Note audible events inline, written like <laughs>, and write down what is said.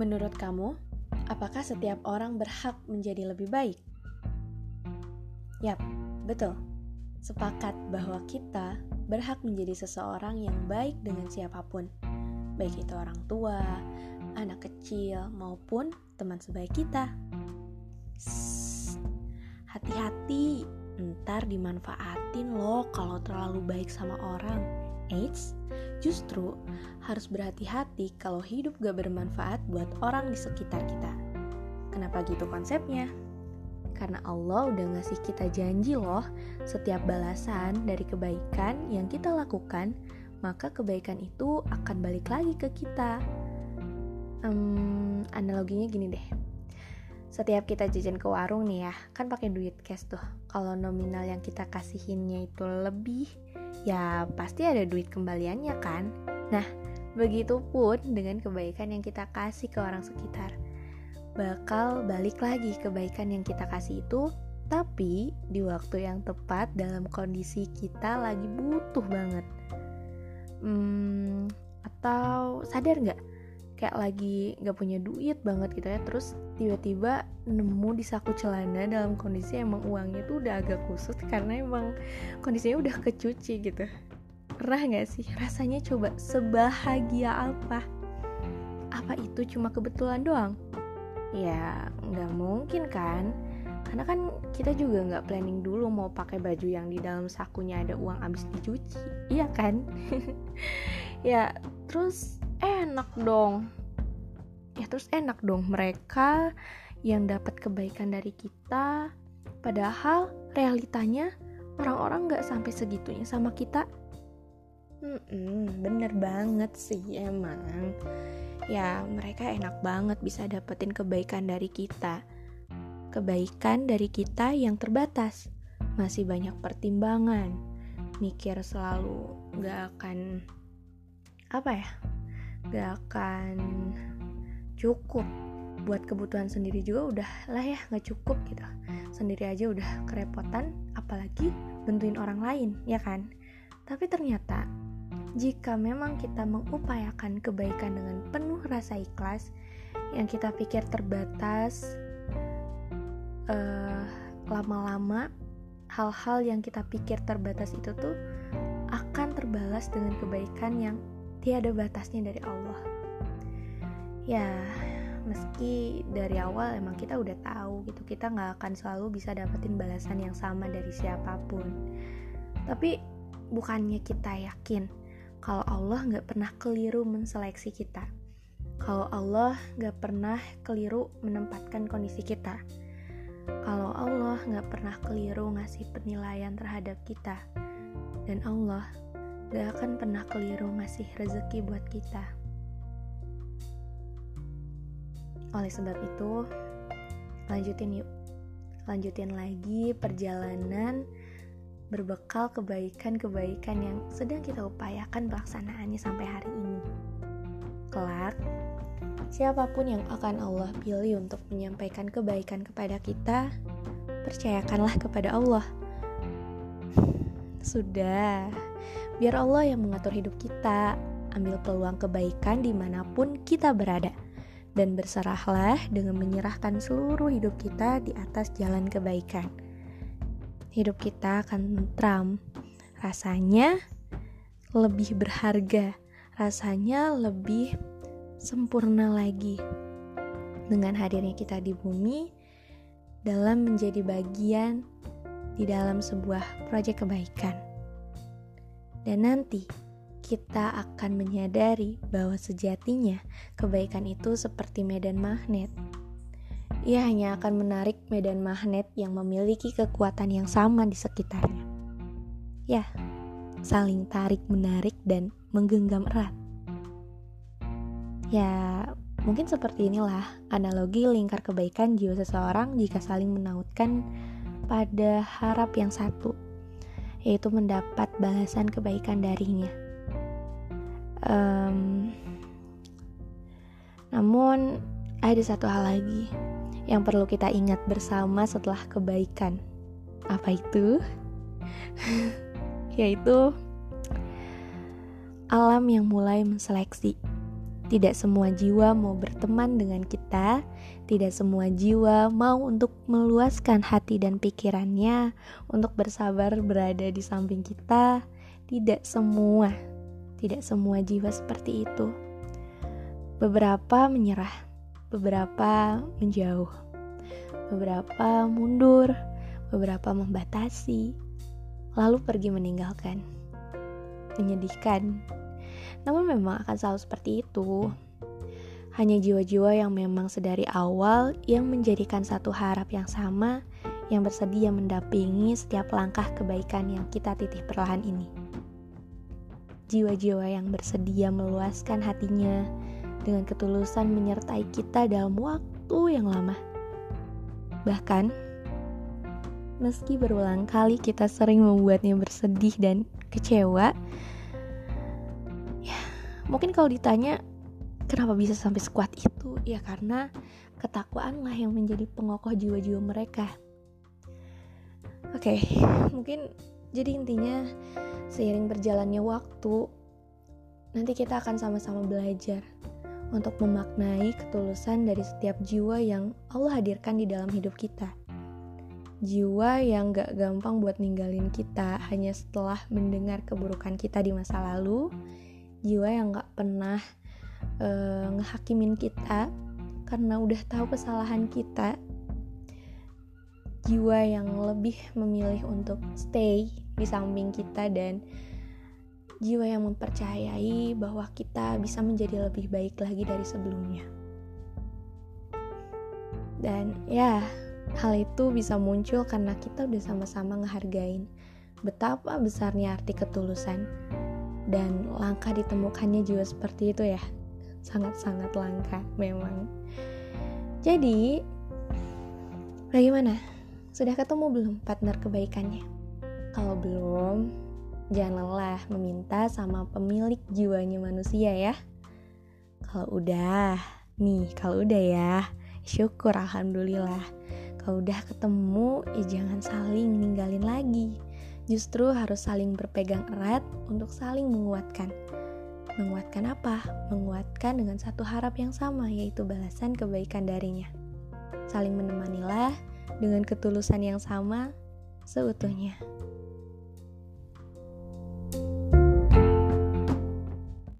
Menurut kamu, apakah setiap orang berhak menjadi lebih baik? Yap, betul. Sepakat bahwa kita berhak menjadi seseorang yang baik dengan siapa pun, baik itu orang tua, anak kecil, maupun teman sebaik kita. Hati-hati, ntar dimanfaatin loh kalau terlalu baik sama orang. Eits, justru harus berhati-hati kalau hidup gak bermanfaat buat orang di sekitar kita. Kenapa gitu konsepnya? Karena Allah udah ngasih kita janji loh, setiap balasan dari kebaikan yang kita lakukan, maka kebaikan itu akan balik lagi ke kita. Um, analoginya gini deh, setiap kita jajan ke warung nih ya, kan pakai duit cash tuh. Kalau nominal yang kita kasihinnya itu lebih, ya pasti ada duit kembaliannya kan. Nah, begitupun dengan kebaikan yang kita kasih ke orang sekitar. Bakal balik lagi kebaikan yang kita kasih itu, tapi di waktu yang tepat dalam kondisi kita lagi butuh banget. Hmm, atau sadar nggak? Kayak lagi nggak punya duit banget gitu ya, terus tiba-tiba nemu di saku celana dalam kondisi emang uangnya tuh udah agak kusut karena emang kondisinya udah kecuci gitu. Pernah gak sih rasanya coba sebahagia apa? Apa itu cuma kebetulan doang? Ya nggak mungkin kan. Karena kan kita juga nggak planning dulu mau pakai baju yang di dalam sakunya ada uang abis dicuci. Iya kan? <laughs> Ya terus enak dong. Ya terus enak dong mereka yang dapat kebaikan dari kita. Padahal realitanya orang-orang gak sampai segitunya sama kita. Hmm, bener banget sih emang. Ya mereka enak banget bisa dapetin kebaikan dari kita. Kebaikan dari kita yang terbatas. Masih banyak pertimbangan. Mikir selalu gak akan apa ya gak akan cukup. Buat kebutuhan sendiri juga udah lah ya nggak cukup gitu. Sendiri aja udah kerepotan apalagi bentuin orang lain ya kan? Tapi ternyata jika memang kita mengupayakan kebaikan dengan penuh rasa ikhlas yang kita pikir terbatas uh, lama-lama hal-hal yang kita pikir terbatas itu tuh akan terbalas dengan kebaikan yang tiada batasnya dari Allah. Ya meski dari awal emang kita udah tahu gitu kita nggak akan selalu bisa dapetin balasan yang sama dari siapa pun. Tapi bukannya kita yakin kalau Allah nggak pernah keliru menseleksi kita. Kalau Allah nggak pernah keliru menempatkan kondisi kita. Kalau Allah nggak pernah keliru ngasih penilaian terhadap kita. Dan Allah gak akan pernah keliru ngasih rezeki buat kita. Oleh sebab itu, lanjutin yuk. Lanjutin lagi perjalanan berbekal kebaikan-kebaikan yang sedang kita upayakan pelaksanaannya sampai hari ini. Kelak, siapa pun yang akan Allah pilih untuk menyampaikan kebaikan kepada kita, percayakanlah kepada Allah. Sudah, biar Allah yang mengatur hidup kita, ambil peluang kebaikan di mana pun kita berada dan berserahlah dengan menyerahkan seluruh hidup kita di atas jalan kebaikan. Hidup kita akan tentram, rasanya lebih berharga, rasanya lebih sempurna lagi dengan hadirnya kita di bumi dalam menjadi bagian di dalam sebuah proyek kebaikan. Dan nanti kita akan menyadari bahwa sejatinya kebaikan itu seperti medan magnet. Ia hanya akan menarik medan magnet yang memiliki kekuatan yang sama di sekitarnya. Ya, saling tarik-menarik dan menggenggam erat. Ya, mungkin seperti inilah analogi lingkar kebaikan jiwa seseorang jika saling menautkan pada harap yang satu, yaitu mendapat balasan kebaikan darinya um, namun ada satu hal lagi yang perlu kita ingat bersama setelah kebaikan. Apa itu? <laughs> Yaitu alam yang mulai menseleksi. Tidak semua jiwa mau berteman dengan kita, tidak semua jiwa mau untuk meluaskan hati dan pikirannya, untuk bersabar berada di samping kita. Tidak semua, tidak semua jiwa seperti itu. Beberapa menyerah, beberapa menjauh, beberapa mundur, beberapa membatasi, lalu pergi meninggalkan. Menyedihkan, namun memang akan selalu seperti itu. Hanya jiwa-jiwa yang memang sedari awal yang menjadikan satu harap yang sama yang bersedia mendampingi setiap langkah kebaikan yang kita titih perlahan ini. Jiwa-jiwa yang bersedia meluaskan hatinya dengan ketulusan menyertai kita dalam waktu yang lama. Bahkan, meski berulang kali kita sering membuatnya bersedih dan kecewa, mungkin kalau ditanya kenapa bisa sampai sekuat itu? Ya karena ketakwaan lah yang menjadi pengokoh jiwa-jiwa mereka. Oke okay, mungkin jadi intinya seiring berjalannya waktu nanti kita akan sama-sama belajar untuk memaknai ketulusan dari setiap jiwa yang Allah hadirkan di dalam hidup kita. Jiwa yang gak gampang buat ninggalin kita hanya setelah mendengar keburukan kita di masa lalu jiwa yang gak pernah uh, ngehakimin kita karena udah tahu kesalahan kita jiwa yang lebih memilih untuk stay di samping kita dan jiwa yang mempercayai bahwa kita bisa menjadi lebih baik lagi dari sebelumnya. Dan ya hal itu bisa muncul karena kita udah sama-sama ngehargain betapa besarnya arti ketulusan dan langka ditemukannya jiwa seperti itu ya sangat-sangat langka memang. Jadi bagaimana? Sudah ketemu belum partner kebaikannya? Kalau belum jangan lelah meminta sama pemilik jiwanya manusia ya. Kalau udah nih kalau udah ya syukur alhamdulillah. Kalau udah ketemu ya jangan saling ninggalin lagi. Justru harus saling berpegang erat untuk saling menguatkan. Menguatkan apa? Menguatkan dengan satu harap yang sama, yaitu balasan kebaikan darinya. Saling menemanilah dengan ketulusan yang sama seutuhnya.